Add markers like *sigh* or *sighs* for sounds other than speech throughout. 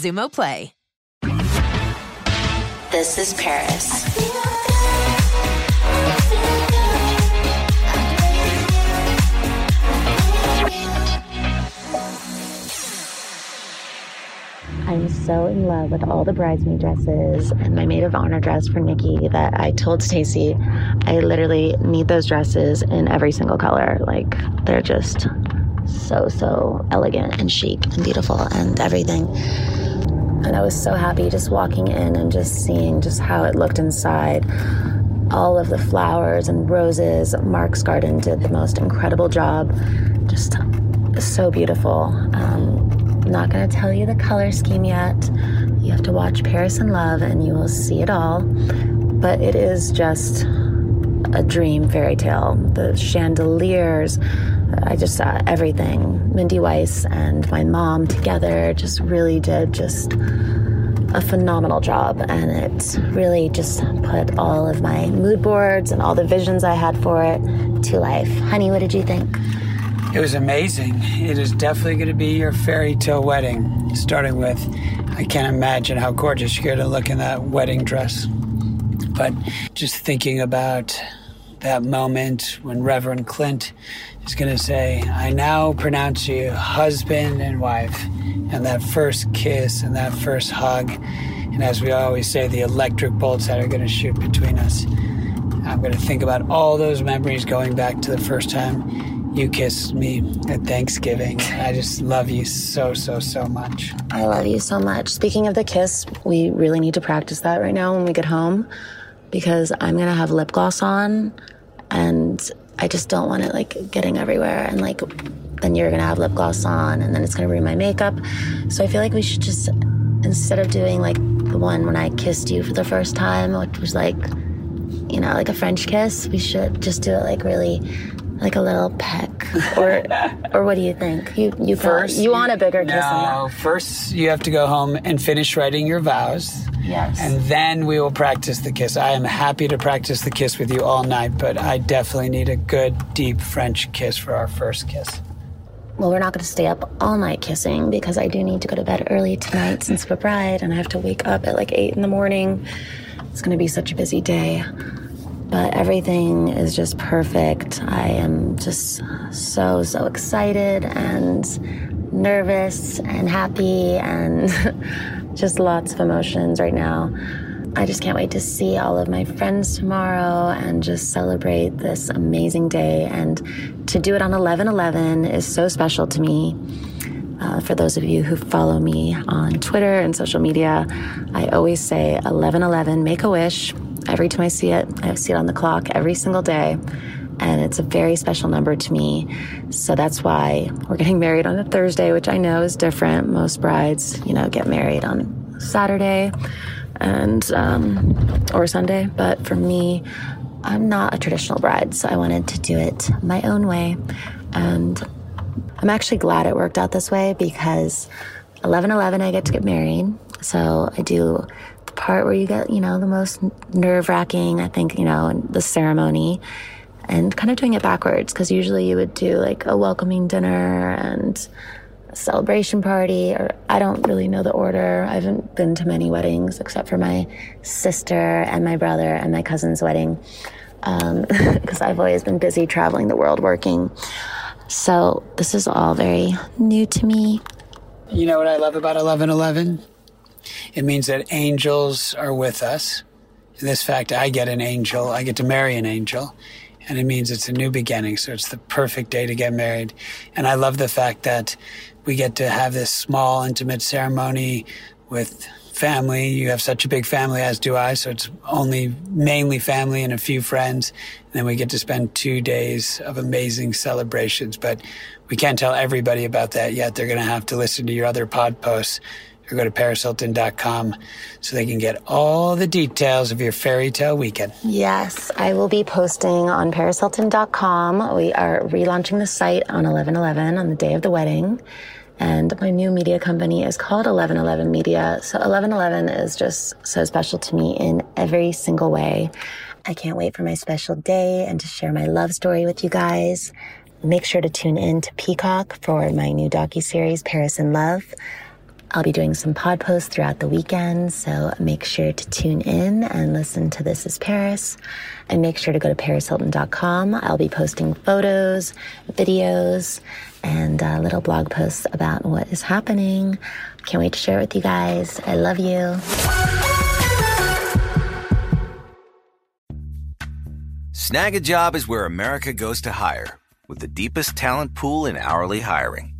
Xumo Play. This is Paris. I'm so in love with all the bridesmaid dresses and my maid of honor dress for Nicky that I told Stacy I literally need those dresses in every single color. Like they're just so so elegant and chic and beautiful and everything. And I was so happy just walking in and just seeing just how it looked inside. All of the flowers and roses. Mark's garden did the most incredible job. Just so beautiful. Um, I'm not going to tell you the color scheme yet. You have to watch Paris in Love and you will see it all. But it is just a dream fairy tale. The chandeliers, I just saw everything. Mindy Weiss and my mom together just really did just a phenomenal job. And it really just put all of my mood boards and all the visions I had for it to life. Honey, what did you think? It was amazing. It is definitely going to be your fairy tale wedding, starting with I can't imagine how gorgeous you're going to look in that wedding dress. But just thinking about that moment when Reverend Clint is going to say, I now pronounce you husband and wife, and that first kiss and that first hug. And as we always say, the electric bolts that are going to shoot between us. I'm going to think about all those memories going back to the first time you kissed me at Thanksgiving. I just love you so, so, so much. I love you so much. Speaking of the kiss, we really need to practice that right now when we get home because I'm going to have lip gloss on and I just don't want it like getting everywhere and like then you're going to have lip gloss on and then it's going to ruin my makeup. So I feel like we should just instead of doing like the one when I kissed you for the first time, which was like you know, like a French kiss, we should just do it like really like a little peck or *laughs* or what do you think you you First, you want a bigger kiss No, first you have to go home and finish writing your vows. Yes. And then we will practice the kiss. I am happy to practice the kiss with you all night, but I definitely need a good, deep French kiss for our first kiss. well we're not going to stay up all night kissing because i do need to go to bed early tonight since we're bride and i have to wake up at like 8 in the morning it's going to be such a busy day but everything is just perfect i am just so so excited and nervous and happy and *laughs* just lots of emotions right now I just can't wait to see all of my friends tomorrow and just celebrate this amazing day. And to do it on 11 11 is so special to me. Uh, for those of you who follow me on Twitter and social media, I always say 1111, make a wish. Every time I see it, I see it on the clock every single day. And it's a very special number to me. So that's why we're getting married on a Thursday, which I know is different. Most brides, you know, get married on Saturday and um, or Sunday. But for me, I'm not a traditional bride, so I wanted to do it my own way. And I'm actually glad it worked out this way because 11 11, I get to get married. So I do the part where you get, you know, the most nerve wracking, I think, you know, the ceremony and kind of doing it backwards because usually you would do like a welcoming dinner and a celebration party or I don't really know the order. I haven't been to many weddings except for my sister and my brother and my cousin's wedding because um, *laughs* I've always been busy traveling the world working. So this is all very new to me. You know what I love about 1111? It means that angels are with us. In this fact, I get an angel. I get to marry an angel. And it means it's a new beginning. So it's the perfect day to get married. And I love the fact that we get to have this small, intimate ceremony with family. You have such a big family, as do I. So it's only mainly family and a few friends. And then we get to spend two days of amazing celebrations. But we can't tell everybody about that yet. They're going to have to listen to your other pod posts or go to parishilton.com so they can get all the details of your fairy tale weekend. Yes, I will be posting on parishilton.com. We are relaunching the site on 1111 on the day of the wedding. And my new media company is called 1111 Media. So 1111 is just so special to me in every single way. I can't wait for my special day and to share my love story with you guys. Make sure to tune in to Peacock for my new docu-series, Paris in Love. I'll be doing some pod posts throughout the weekend, so make sure to tune in and listen to This is Paris. And make sure to go to parishilton.com. I'll be posting photos, videos, and uh, little blog posts about what is happening. Can't wait to share it with you guys. I love you. Snagajob is where America goes to hire, with the deepest talent pool in hourly hiring.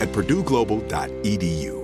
at purdueglobal.edu.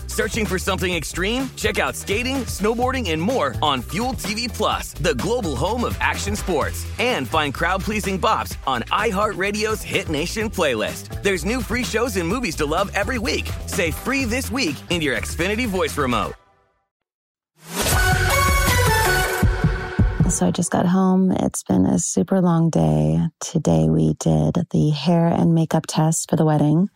Searching for something extreme? Check out skating, snowboarding, and more on Fuel TV Plus, the global home of action sports. And find crowd-pleasing bops on iHeartRadio's Hit Nation playlist. There's new free shows and movies to love every week. Say free this week in your Xfinity voice remote. So I just got home. It's been a super long day. Today we did the hair and makeup test for the wedding.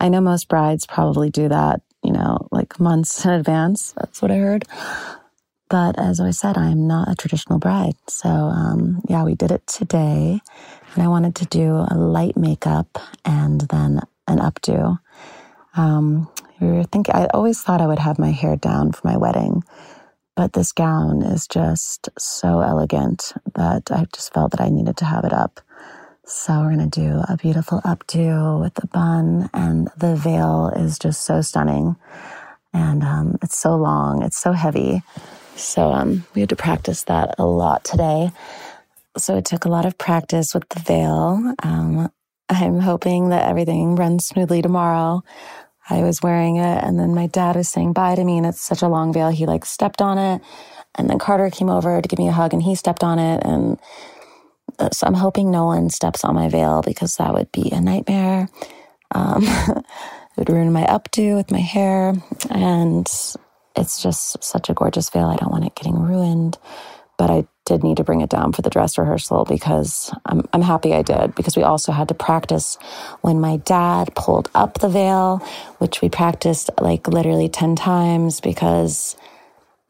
I know most brides probably do that, know, like months in advance. That's what I heard. But as I said, I'm not a traditional bride. So, um, yeah, we did it today. And I wanted to do a light makeup and then an updo. Um, we were thinking, I always thought I would have my hair down for my wedding. But this gown is just so elegant that I just felt that I needed to have it up. So we're going to do a beautiful updo with the bun and the veil is just so stunning. And um, it's so long, it's so heavy. So um, we had to practice that a lot today. So it took a lot of practice with the veil. Um, I'm hoping that everything runs smoothly tomorrow. I was wearing it and then my dad was saying bye to me and it's such a long veil. He like stepped on it and then Carter came over to give me a hug and he stepped on it. And so I'm hoping no one steps on my veil because that would be a nightmare. Um, *laughs* it would ruin my updo with my hair. And it's just such a gorgeous veil. I don't want it getting ruined. But I did need to bring it down for the dress rehearsal because I'm, I'm happy I did because we also had to practice when my dad pulled up the veil, which we practiced like literally 10 times because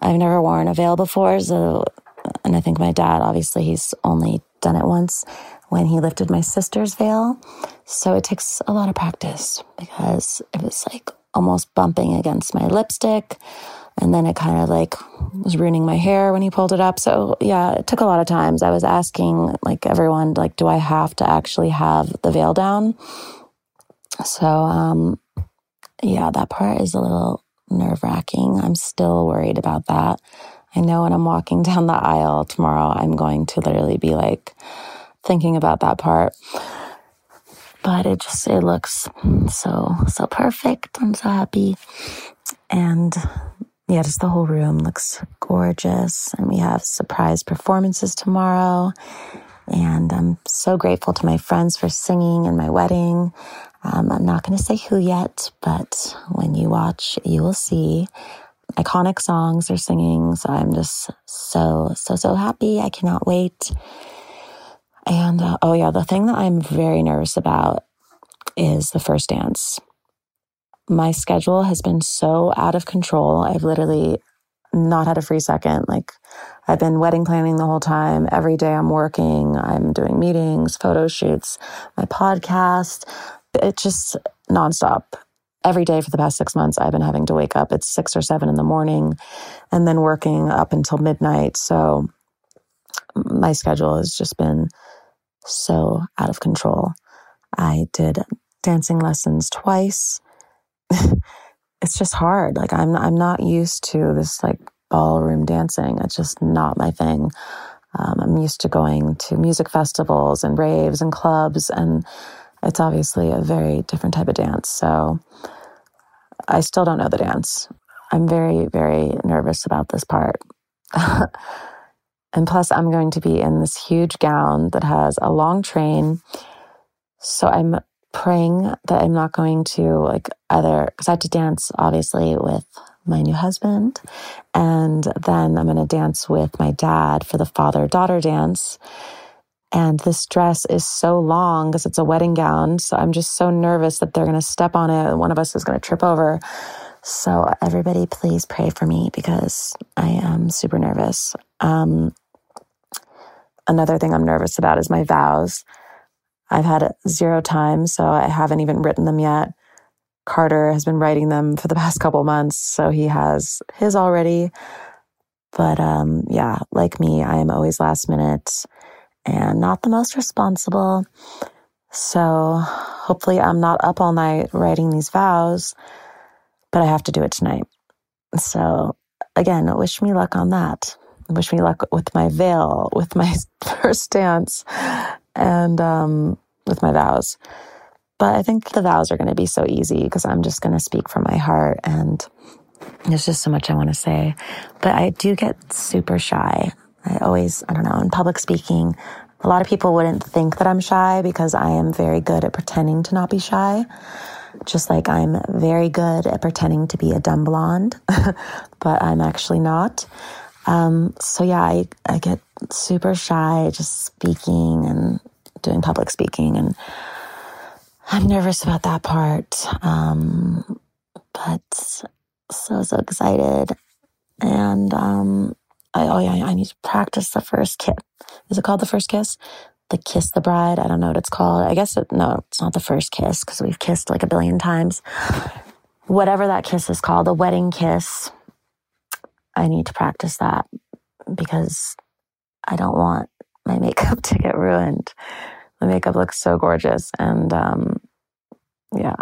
I've never worn a veil before. So, and I think my dad, obviously, he's only done it once when he lifted my sister's veil. So it takes a lot of practice because it was like almost bumping against my lipstick and then it kind of like was ruining my hair when he pulled it up. So yeah it took a lot of times. I was asking like everyone like do i have to actually have the veil down? So um yeah that part is a little nerve wracking i'm still worried about that i know when i'm walking *laughs* down the aisle tomorrow i'm going to literally be like thinking about that part but it just it looks so so perfect i'm so happy and yeah, just the whole room looks gorgeous. And we have surprise performances tomorrow. And I'm so grateful to my friends for singing in my wedding. Um, I'm not going to say who yet, but when you watch, you will see iconic songs they're singing. So I'm just so, so, so happy. I cannot wait. And uh, oh, yeah, the thing that I'm very nervous about is the first dance my schedule has been so out of control. I've literally not had a free second. Like I've been wedding planning the whole time. Every day I'm working, I'm doing meetings, photo shoots, my podcast. It's just nonstop. Every day for the past six months, I've been having to wake up at six or seven in the morning and then working up until midnight. So my schedule has just been so out of control. I did dancing lessons twice *laughs* it's just hard. Like I'm I'm not used to this like ballroom dancing. It's just not my thing. Um, I'm used to going to music festivals and raves and clubs, and it's obviously a very different type of dance. So I still don't know the dance. I'm very, very nervous about this part. *laughs* and plus, I'm going to be in this huge gown that has a long train. So I'm praying that I'm not going to like either, because I had to dance obviously with my new husband. And then I'm going to dance with my dad for the father daughter dance. And this dress is so long because it's a wedding gown. So I'm just so nervous that they're going to step on it. And one of us is going to trip over. So everybody, please pray for me because I am super nervous. Um, another thing I'm nervous about is my vows. I've had zero times, so I haven't even written them yet. Carter has been writing them for the *laughs* past couple months, so he has his already. But um, yeah, like me, I am always last minute and not the most responsible. So hopefully, I'm not up all night writing these vows, but I have to do it tonight. So again, wish me luck on that. wish me luck with my veil, with my *laughs* first dance, and um, with my vows. But I think the vows are going to be so easy because I'm just going to speak from my heart and there's just so much I want to say. But I do get super shy. I always, I don't know, in public speaking, a lot of people wouldn't think that I'm shy because I am very good at pretending to not be shy. Just like I'm very good at pretending to be a dumb blonde, *laughs* but I'm actually not. Um, so yeah, I, I get super shy just speaking and doing public speaking and I'm nervous about that part. Um, but so, so excited. And, um, I, oh yeah, I need to practice the first kiss. Is it called the first kiss? The kiss the bride. I don't know what it's called. I guess it, no, it's not the first kiss because we've kissed like a billion times. Whatever that kiss is called, the wedding kiss. I need to practice that because I don't want my makeup *laughs* to get ruined. My makeup looks so gorgeous. And um, yeah,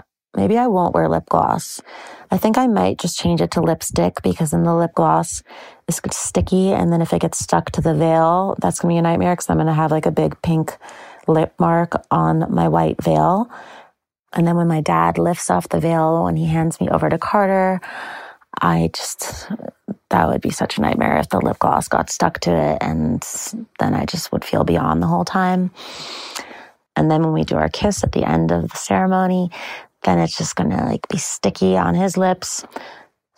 maybe I won't wear lip gloss. I think I might just change it to lipstick because then the lip gloss is sticky. And then if it gets stuck to the veil, that's going to be a nightmare because I'm going to have like a big pink lip mark on my white veil. And then when my dad lifts off the veil, when he hands me over to Carter, I just, that would be such a nightmare if the lip gloss got stuck to it. And then I just would feel beyond the whole time. And then when we do our kiss at the end of the ceremony, then it's just going to like be sticky on his lips.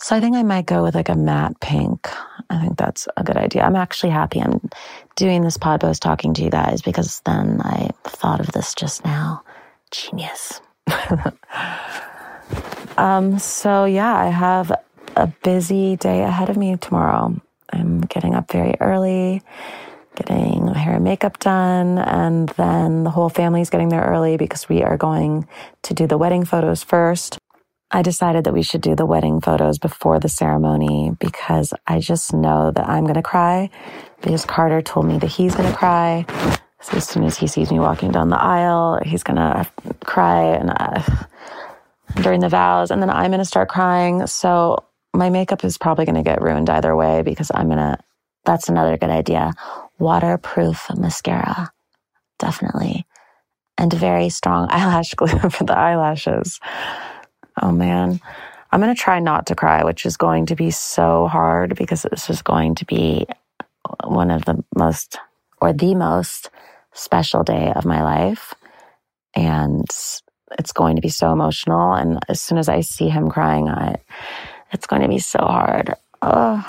So I think I might go with like a matte pink. I think that's a good idea. I'm actually happy I'm doing this pod post talking to you guys because then I thought of this just now. Genius. *laughs* um, so yeah, I have a busy day ahead of me tomorrow. I'm getting up very early getting my hair and makeup done. And then the whole family is getting there early because we are going to do the wedding photos first. I decided that we should do the wedding photos before the ceremony because I just know that I'm going to cry because Carter told me that he's going to cry. So as soon as he sees me walking down the aisle, he's going to cry and uh, during the vows, and then I'm going to start crying. So my makeup is probably going to get ruined either way because I'm going to, that's another good idea waterproof mascara. Definitely. And very strong *laughs* eyelash glue for the eyelashes. Oh man. I'm going to try not to cry, which is going to be so hard because this is going to be one of the most or the most special day of my life. And it's going to be so emotional. And as soon as I see him crying, I, it's going to be so hard. Oh,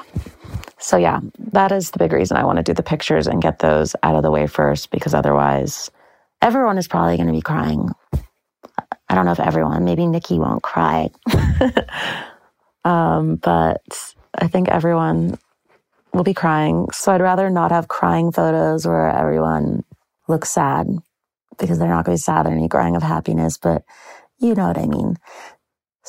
so, yeah, that is the big reason I want to do the pictures and get those out of the way first because otherwise, everyone is probably going to be crying. I don't know if everyone, maybe Nicky won't cry. *laughs* um, but I think everyone will be crying. So, I'd rather not have crying photos where everyone looks sad because they're not going to be sad. or any crying of happiness, but you know what I mean.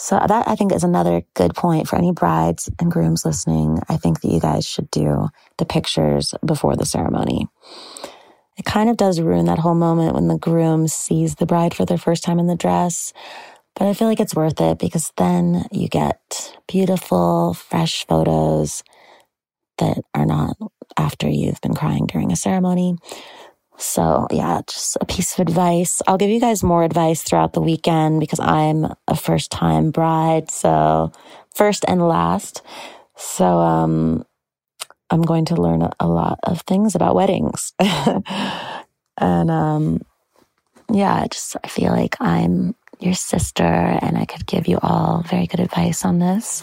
So that I think is another good point for any brides and grooms listening. I think that you guys should do the pictures before the ceremony. It kind of does ruin that whole moment when the groom sees the bride for the first time in the dress. But I feel like it's worth it because then you get beautiful, fresh photos that are not after you've been crying during a ceremony. So, yeah, just a piece of advice. I'll give you guys more advice throughout the weekend because I'm a first time bride. So, first and last. So, um, I'm going to learn a lot of things about weddings. *laughs* and, um, yeah, I just, I feel like I'm your sister and I could give you all very good advice on this.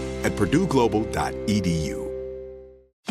at purdueglobal.edu.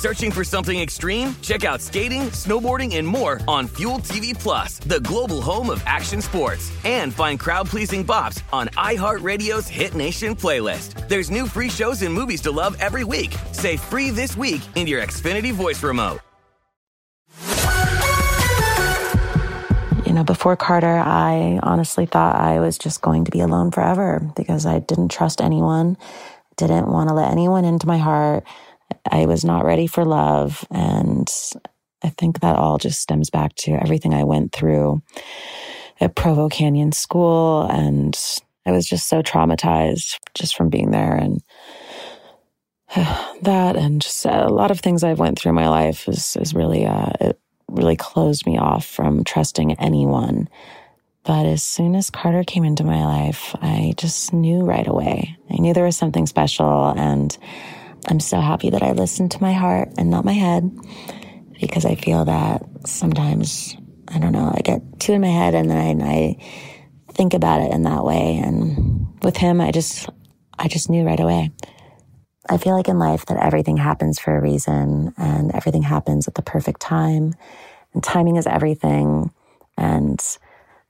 Searching for something extreme? Check out skating, snowboarding, and more on Fuel TV Plus, the global home of action sports. And find crowd-pleasing bops on iHeartRadio's Hit Nation playlist. There's new free shows and movies to love every week. Say free this week in your Xfinity voice remote. You know, before Carter, I honestly thought I was just going to be alone forever because I didn't trust anyone, didn't want to let anyone into my heart. I was not ready for love. And I think that all just stems back to everything I went through at Provo Canyon School. And I was just so traumatized just from being there. And *sighs* that and just a lot of things I've went through in my life is, is really, uh, it really closed me off from trusting anyone. But as soon as Carter came into my life, I just knew right away. I knew there was something special. And I'm so happy that I listened to my heart and not my head because I feel that sometimes, I don't know, I get two in my head and then I, I think about it in that way. And with him, I just, I just knew right away. I feel like in life that everything happens for a reason and everything happens at the perfect time. And timing is everything. And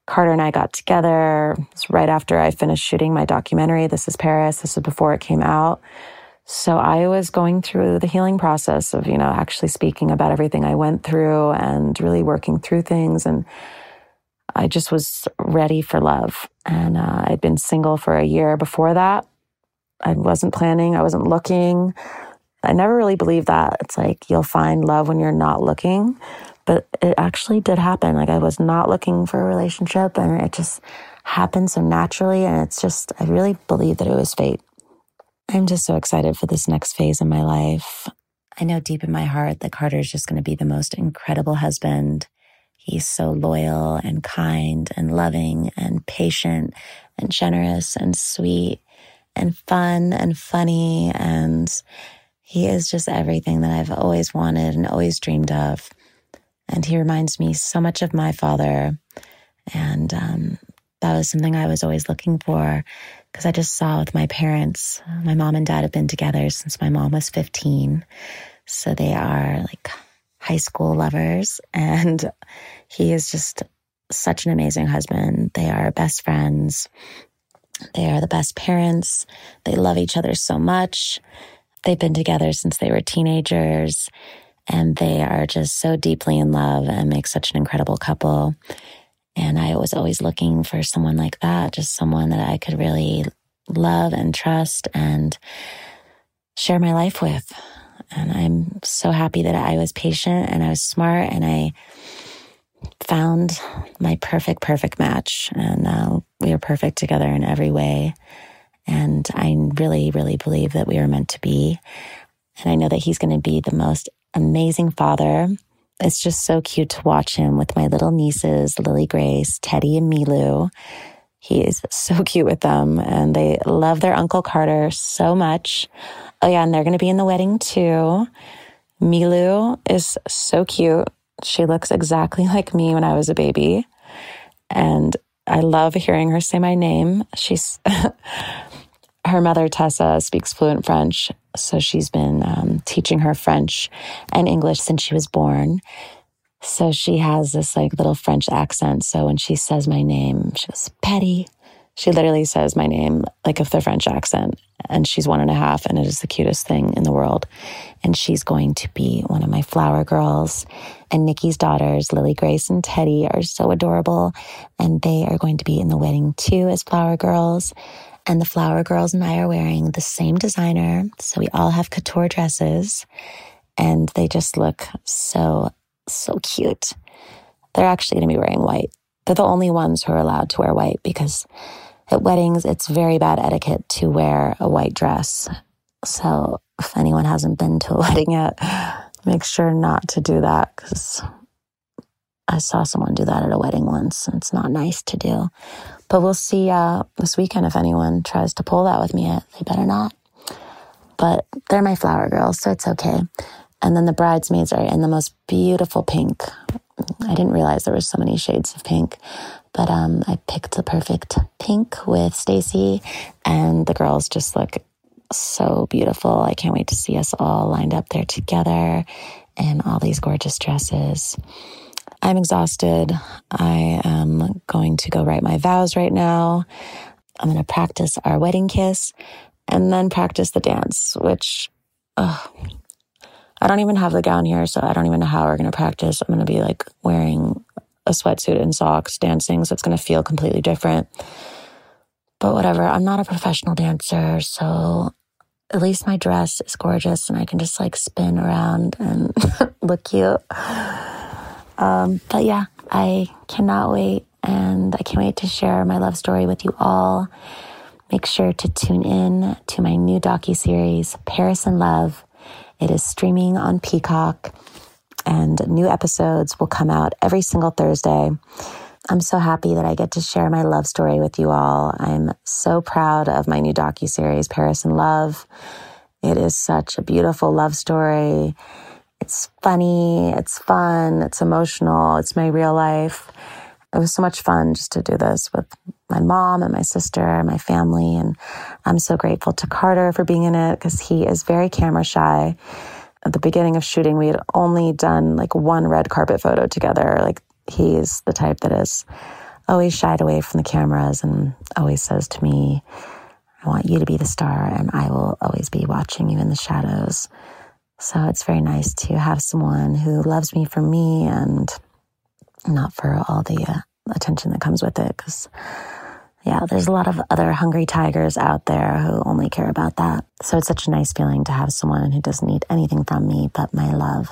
Carter and I got together right after I finished shooting my documentary, This is Paris. This was before it came out. So I was going through the healing process of, you know, actually speaking about everything I went through and really working through things. And I just was ready for love. And uh, I'd been single for a year before that. I wasn't planning, I wasn't looking. I never really believed that. It's like you'll find love when you're not looking. But it actually did happen. Like I was not looking for a relationship and it just happened so naturally. And it's just, I really believe that it was fate. I'm just so excited for this next phase in my life. I know deep in my heart that Carter is just going to be the most incredible husband. He's so loyal and kind and loving and patient and generous and sweet and fun and funny. And he is just everything that I've always wanted and always dreamed of. And he reminds me so much of my father. And um, that was something I was always looking for because I just saw with my parents, uh, my mom and dad have been together since my mom was 15. So they are like high school lovers. *laughs* And he is just such an amazing husband. They are best friends. They are the best parents. They love each other so much. They've been together since they were teenagers and they are just so deeply in love and make such an incredible couple. And I was always looking for someone like that, just someone that I could really love and trust and share my life with. And I'm so happy that I was patient and I was smart and I found my perfect, perfect match. And uh, we are perfect together in every way. And I really, really believe that we are meant to be. And I know that he's going to be the most amazing father. It's just so cute to watch him with my little nieces, Lily Grace, Teddy, and Milou. He is so *laughs* cute with them and they love their Uncle Carter so much. Oh, yeah, and they're going to be in the wedding too. Milou is so cute. She looks exactly *laughs* like me when I was a baby. And I love hearing her say my name. She's *laughs* her mother, Tessa, speaks fluent French. So she's been um, teaching her French and English since she was born. So she has this like little French accent. So when she says my name, she goes, Patty. She literally says my name like with the French accent. And she's one and a half, and it is the cutest thing in the world. And she's going to be one of my flower girls. And Nicky's daughters, Lily Grace and Teddy, are so adorable. And they are going to be in the wedding too as flower girls. And the flower girls and I are wearing the same designer. So we all have couture dresses. And they just look so, so cute. They're actually going to be wearing white. They're the only ones who are allowed to wear white because at weddings, it's very bad etiquette to wear a white dress. So if anyone hasn't been to a *laughs* wedding yet, make sure not to do that because I saw someone do that at a wedding once and it's not nice to do. But we'll see uh, this weekend if anyone tries to pull that with me. They better not. But they're my flower girls, so it's okay. And then the bridesmaids are in the most beautiful pink. I didn't realize there was so many shades of pink, but um, I picked the perfect pink with Stacy, and the girls just look so beautiful. I can't wait to see us all lined up there together in all these gorgeous dresses. I'm exhausted. I am going to go write my vows right now. I'm going to practice our wedding kiss and then practice the dance, which I don't even have the gown here, so I don't even know how we're going to practice. I'm going to be like wearing a sweatsuit and socks dancing, so it's going to feel completely different. But whatever, I'm not a professional dancer, so at least my dress is gorgeous and I can just like spin around and *laughs* look cute. Um, but yeah, I cannot wait and I can't wait to share my love story with you all. Make sure to tune in to my new docu series, Paris in Love. It is streaming on Peacock and new episodes will come out every single Thursday. I'm so happy that I get to share my love story with you all. I'm so proud of my new docu series, Paris in Love. It is such a beautiful love story. It's funny, it's fun, it's emotional, it's my real life. It was so much fun just to do this with my mom and my sister and my family. And I'm so grateful to Carter for being in it because he is very camera shy at the beginning of shooting, we had only done like one red carpet photo together. Like he's the type that is always shied away from the cameras and always says to me, I want you to be the star and I will always be watching you in the shadows. So it's very nice to have someone who loves me for me and not for all the uh, attention that comes with it. Because yeah, there's a lot of other hungry tigers out there who only care about that. So it's such a nice feeling to have someone who doesn't need anything from me but my love.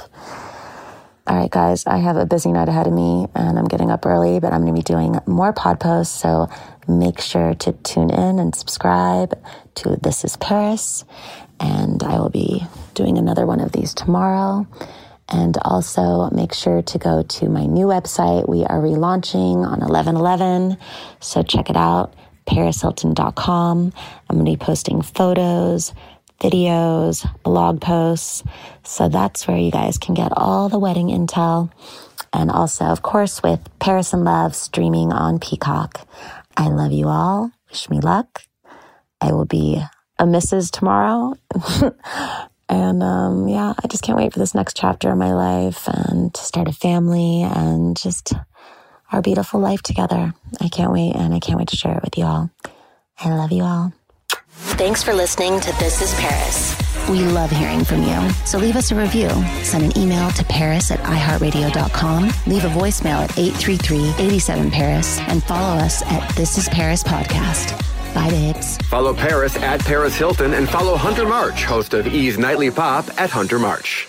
All right, guys, I have a busy night ahead of me and I'm getting up early, but I'm going to be doing more pod posts. So make sure to tune in and subscribe to This is Paris. And I will be doing another one of these tomorrow. And also make sure to go to my new website. We are relaunching on 1111. So check it out, parishilton.com. I'm going to be posting photos, videos, blog posts. So that's where you guys can get all the wedding intel. And also, of course, with Paris in Love streaming on Peacock. I love you all. Wish me luck. I will be a Mrs. tomorrow. *laughs* And um, yeah, I just can't wait for this next chapter of my life and to start a family and just our beautiful life together. I can't wait and I can't wait to share it with you all. I love you all. Thanks for listening to This is Paris. We love hearing from you. So leave us a review. Send an email to paris at iheartradio.com. Leave a voicemail at 833-87-PARIS and follow us at This is Paris Podcast. Bye, babes. Follow Paris at Paris Hilton and follow Hunter March, host of E's Nightly Pop at Hunter March.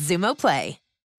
Xumo Play.